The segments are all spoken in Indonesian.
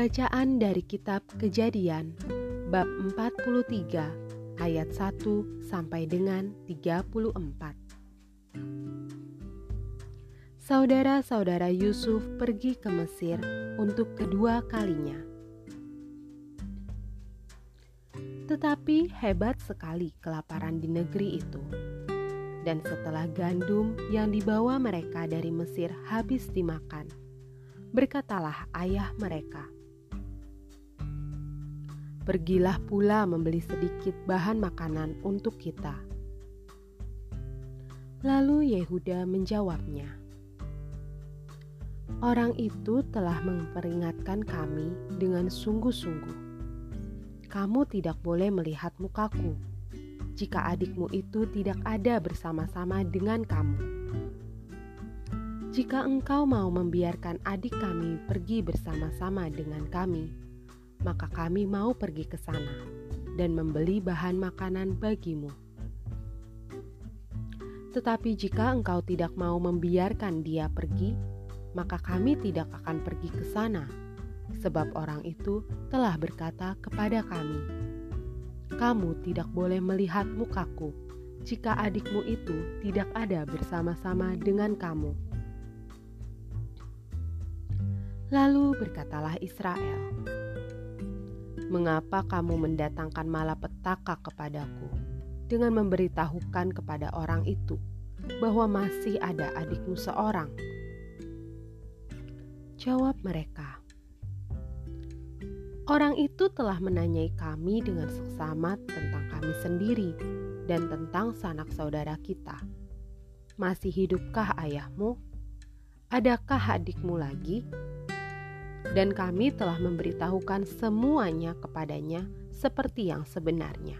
Bacaan dari kitab Kejadian bab 43 ayat 1 sampai dengan 34. Saudara-saudara Yusuf pergi ke Mesir untuk kedua kalinya. Tetapi hebat sekali kelaparan di negeri itu. Dan setelah gandum yang dibawa mereka dari Mesir habis dimakan, berkatalah ayah mereka, "Pergilah pula membeli sedikit bahan makanan untuk kita." Lalu Yehuda menjawabnya, "Orang itu telah memperingatkan kami dengan sungguh-sungguh. Kamu tidak boleh melihat mukaku." jika adikmu itu tidak ada bersama-sama dengan kamu. Jika engkau mau membiarkan adik kami pergi bersama-sama dengan kami, maka kami mau pergi ke sana dan membeli bahan makanan bagimu. Tetapi jika engkau tidak mau membiarkan dia pergi, maka kami tidak akan pergi ke sana, sebab orang itu telah berkata kepada kami, kamu tidak boleh melihat mukaku jika adikmu itu tidak ada bersama-sama dengan kamu. Lalu berkatalah Israel, "Mengapa kamu mendatangkan malapetaka kepadaku dengan memberitahukan kepada orang itu bahwa masih ada adikmu seorang?" Jawab mereka, Orang itu telah menanyai kami dengan seksama tentang kami sendiri dan tentang sanak saudara kita. Masih hidupkah ayahmu? Adakah adikmu lagi? Dan kami telah memberitahukan semuanya kepadanya seperti yang sebenarnya.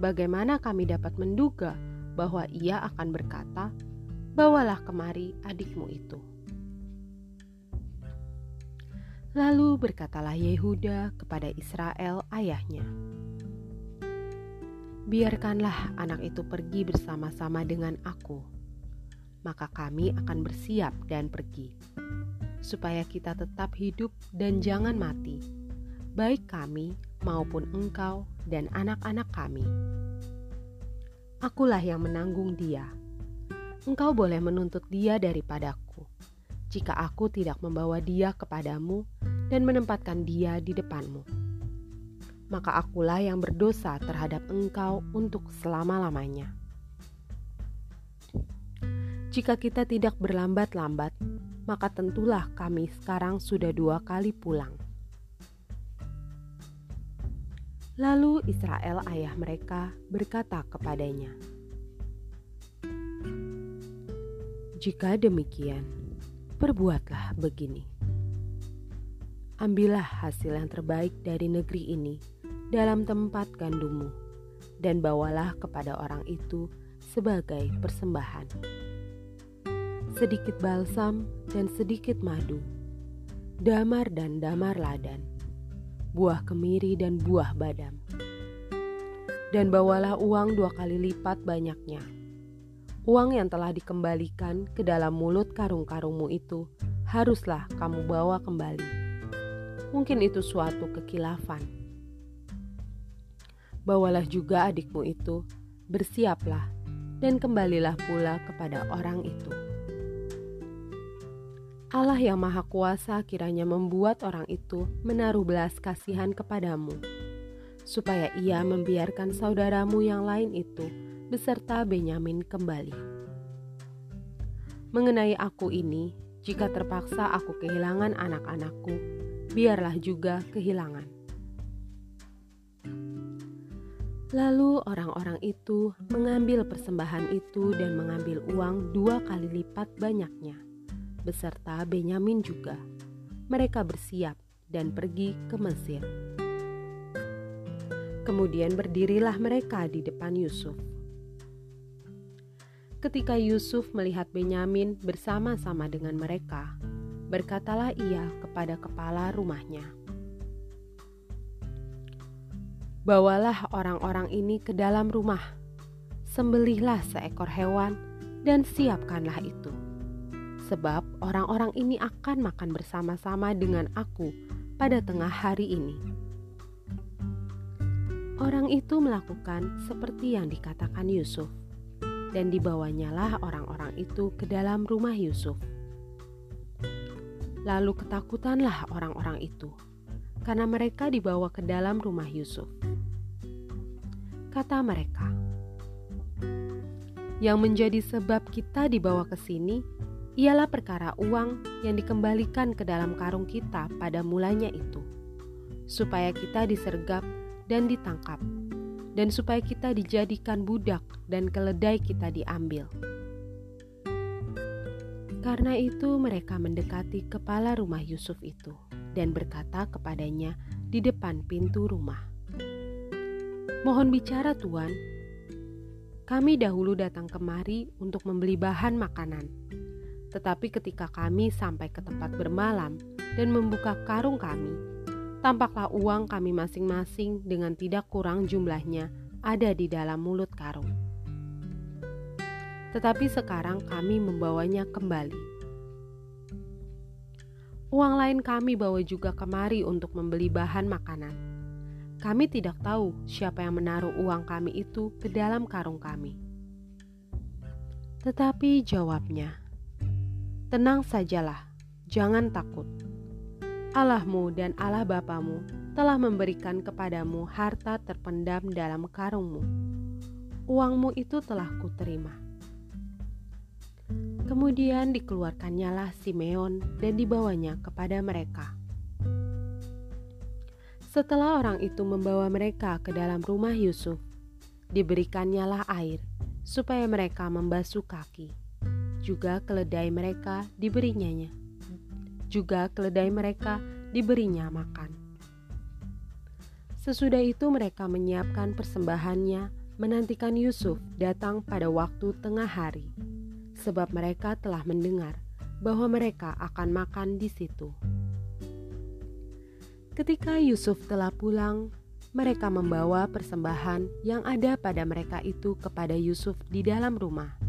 Bagaimana kami dapat menduga bahwa ia akan berkata, "Bawalah kemari adikmu itu"? Lalu berkatalah Yehuda kepada Israel ayahnya, "Biarkanlah anak itu pergi bersama-sama dengan aku, maka kami akan bersiap dan pergi, supaya kita tetap hidup dan jangan mati, baik kami maupun engkau dan anak-anak kami. Akulah yang menanggung dia. Engkau boleh menuntut dia daripadaku." jika aku tidak membawa dia kepadamu dan menempatkan dia di depanmu. Maka akulah yang berdosa terhadap engkau untuk selama-lamanya. Jika kita tidak berlambat-lambat, maka tentulah kami sekarang sudah dua kali pulang. Lalu Israel ayah mereka berkata kepadanya, "Jika demikian, perbuatlah begini: ambillah hasil yang terbaik dari negeri ini dalam tempat gandummu, dan bawalah kepada orang itu sebagai persembahan. Sedikit balsam dan sedikit madu, damar dan damar ladan, buah kemiri dan buah badam. Dan bawalah uang dua kali lipat banyaknya Uang yang telah dikembalikan ke dalam mulut karung-karungmu itu haruslah kamu bawa kembali. Mungkin itu suatu kekilafan. Bawalah juga adikmu itu, bersiaplah, dan kembalilah pula kepada orang itu. Allah yang Maha Kuasa kiranya membuat orang itu menaruh belas kasihan kepadamu, supaya ia membiarkan saudaramu yang lain itu beserta Benyamin kembali. Mengenai aku ini, jika terpaksa aku kehilangan anak-anakku, biarlah juga kehilangan. Lalu orang-orang itu mengambil persembahan itu dan mengambil uang dua kali lipat banyaknya, beserta Benyamin juga. Mereka bersiap dan pergi ke Mesir. Kemudian berdirilah mereka di depan Yusuf Ketika Yusuf melihat Benyamin bersama-sama dengan mereka, berkatalah ia kepada kepala rumahnya, "Bawalah orang-orang ini ke dalam rumah, sembelihlah seekor hewan, dan siapkanlah itu, sebab orang-orang ini akan makan bersama-sama dengan aku pada tengah hari ini. Orang itu melakukan seperti yang dikatakan Yusuf, dan dibawanyalah orang-orang itu ke dalam rumah Yusuf. Lalu ketakutanlah orang-orang itu, karena mereka dibawa ke dalam rumah Yusuf. Kata mereka, "Yang menjadi sebab kita dibawa ke sini ialah perkara uang yang dikembalikan ke dalam karung kita pada mulanya itu, supaya kita disergap dan ditangkap, dan supaya kita dijadikan budak dan keledai kita diambil." Karena itu, mereka mendekati kepala rumah Yusuf itu dan berkata kepadanya di depan pintu rumah, "Mohon bicara, Tuan. Kami dahulu datang kemari untuk membeli bahan makanan, tetapi ketika kami sampai ke tempat bermalam dan membuka karung kami, tampaklah uang kami masing-masing dengan tidak kurang jumlahnya ada di dalam mulut karung." tetapi sekarang kami membawanya kembali. Uang lain kami bawa juga kemari untuk membeli bahan makanan. Kami tidak tahu siapa yang menaruh uang kami itu ke dalam karung kami. Tetapi jawabnya, "Tenang sajalah, jangan takut. Allahmu dan Allah Bapamu telah memberikan kepadamu harta terpendam dalam karungmu. Uangmu itu telah kuterima." Kemudian dikeluarkannyalah Simeon dan dibawanya kepada mereka. Setelah orang itu membawa mereka ke dalam rumah Yusuf, diberikannyalah air supaya mereka membasuh kaki. Juga keledai mereka diberinya, juga keledai mereka diberinya makan. Sesudah itu mereka menyiapkan persembahannya menantikan Yusuf datang pada waktu tengah hari sebab mereka telah mendengar bahwa mereka akan makan di situ. Ketika Yusuf telah pulang, mereka membawa persembahan yang ada pada mereka itu kepada Yusuf di dalam rumah,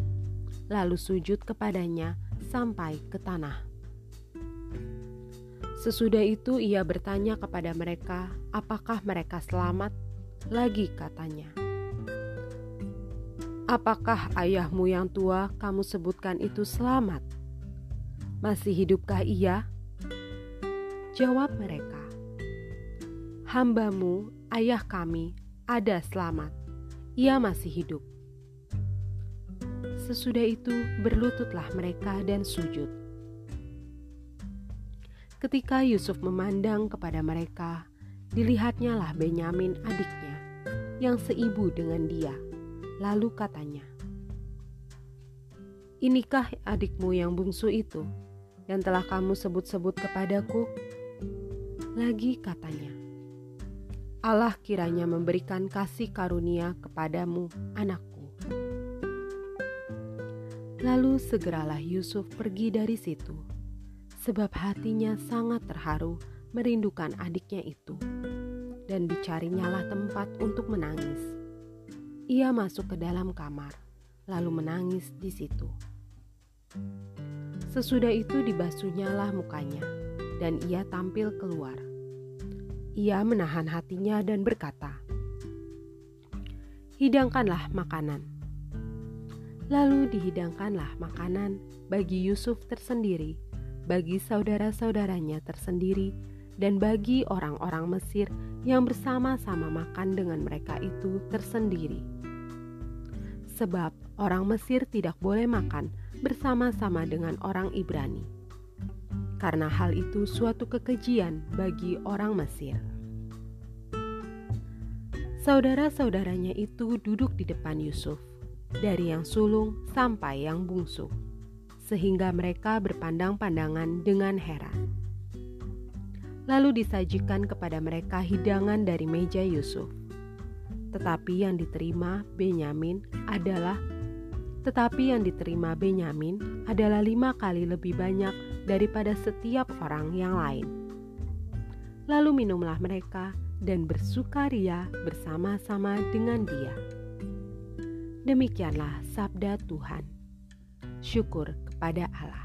lalu sujud kepadanya sampai ke tanah. Sesudah itu ia bertanya kepada mereka, apakah mereka selamat? Lagi katanya, Apakah ayahmu yang tua kamu sebutkan itu selamat? Masih hidupkah ia? Jawab mereka, Hambamu, ayah kami, ada selamat. Ia masih hidup. Sesudah itu berlututlah mereka dan sujud. Ketika Yusuf memandang kepada mereka, dilihatnya lah Benyamin adiknya, yang seibu dengan dia Lalu katanya, Inikah adikmu yang bungsu itu yang telah kamu sebut-sebut kepadaku? Lagi katanya, Allah kiranya memberikan kasih karunia kepadamu, anakku. Lalu segeralah Yusuf pergi dari situ, sebab hatinya sangat terharu merindukan adiknya itu, dan dicarinyalah tempat untuk menangis ia masuk ke dalam kamar, lalu menangis di situ. Sesudah itu dibasuhnyalah mukanya, dan ia tampil keluar. Ia menahan hatinya dan berkata, "Hidangkanlah makanan." Lalu dihidangkanlah makanan bagi Yusuf tersendiri, bagi saudara-saudaranya tersendiri, dan bagi orang-orang Mesir yang bersama-sama makan dengan mereka itu tersendiri sebab orang Mesir tidak boleh makan bersama-sama dengan orang Ibrani. Karena hal itu suatu kekejian bagi orang Mesir. Saudara-saudaranya itu duduk di depan Yusuf, dari yang sulung sampai yang bungsu, sehingga mereka berpandang-pandangan dengan heran. Lalu disajikan kepada mereka hidangan dari meja Yusuf tetapi yang diterima Benyamin adalah tetapi yang diterima Benyamin adalah lima kali lebih banyak daripada setiap orang yang lain. Lalu minumlah mereka dan bersukaria bersama-sama dengan dia. Demikianlah sabda Tuhan. Syukur kepada Allah.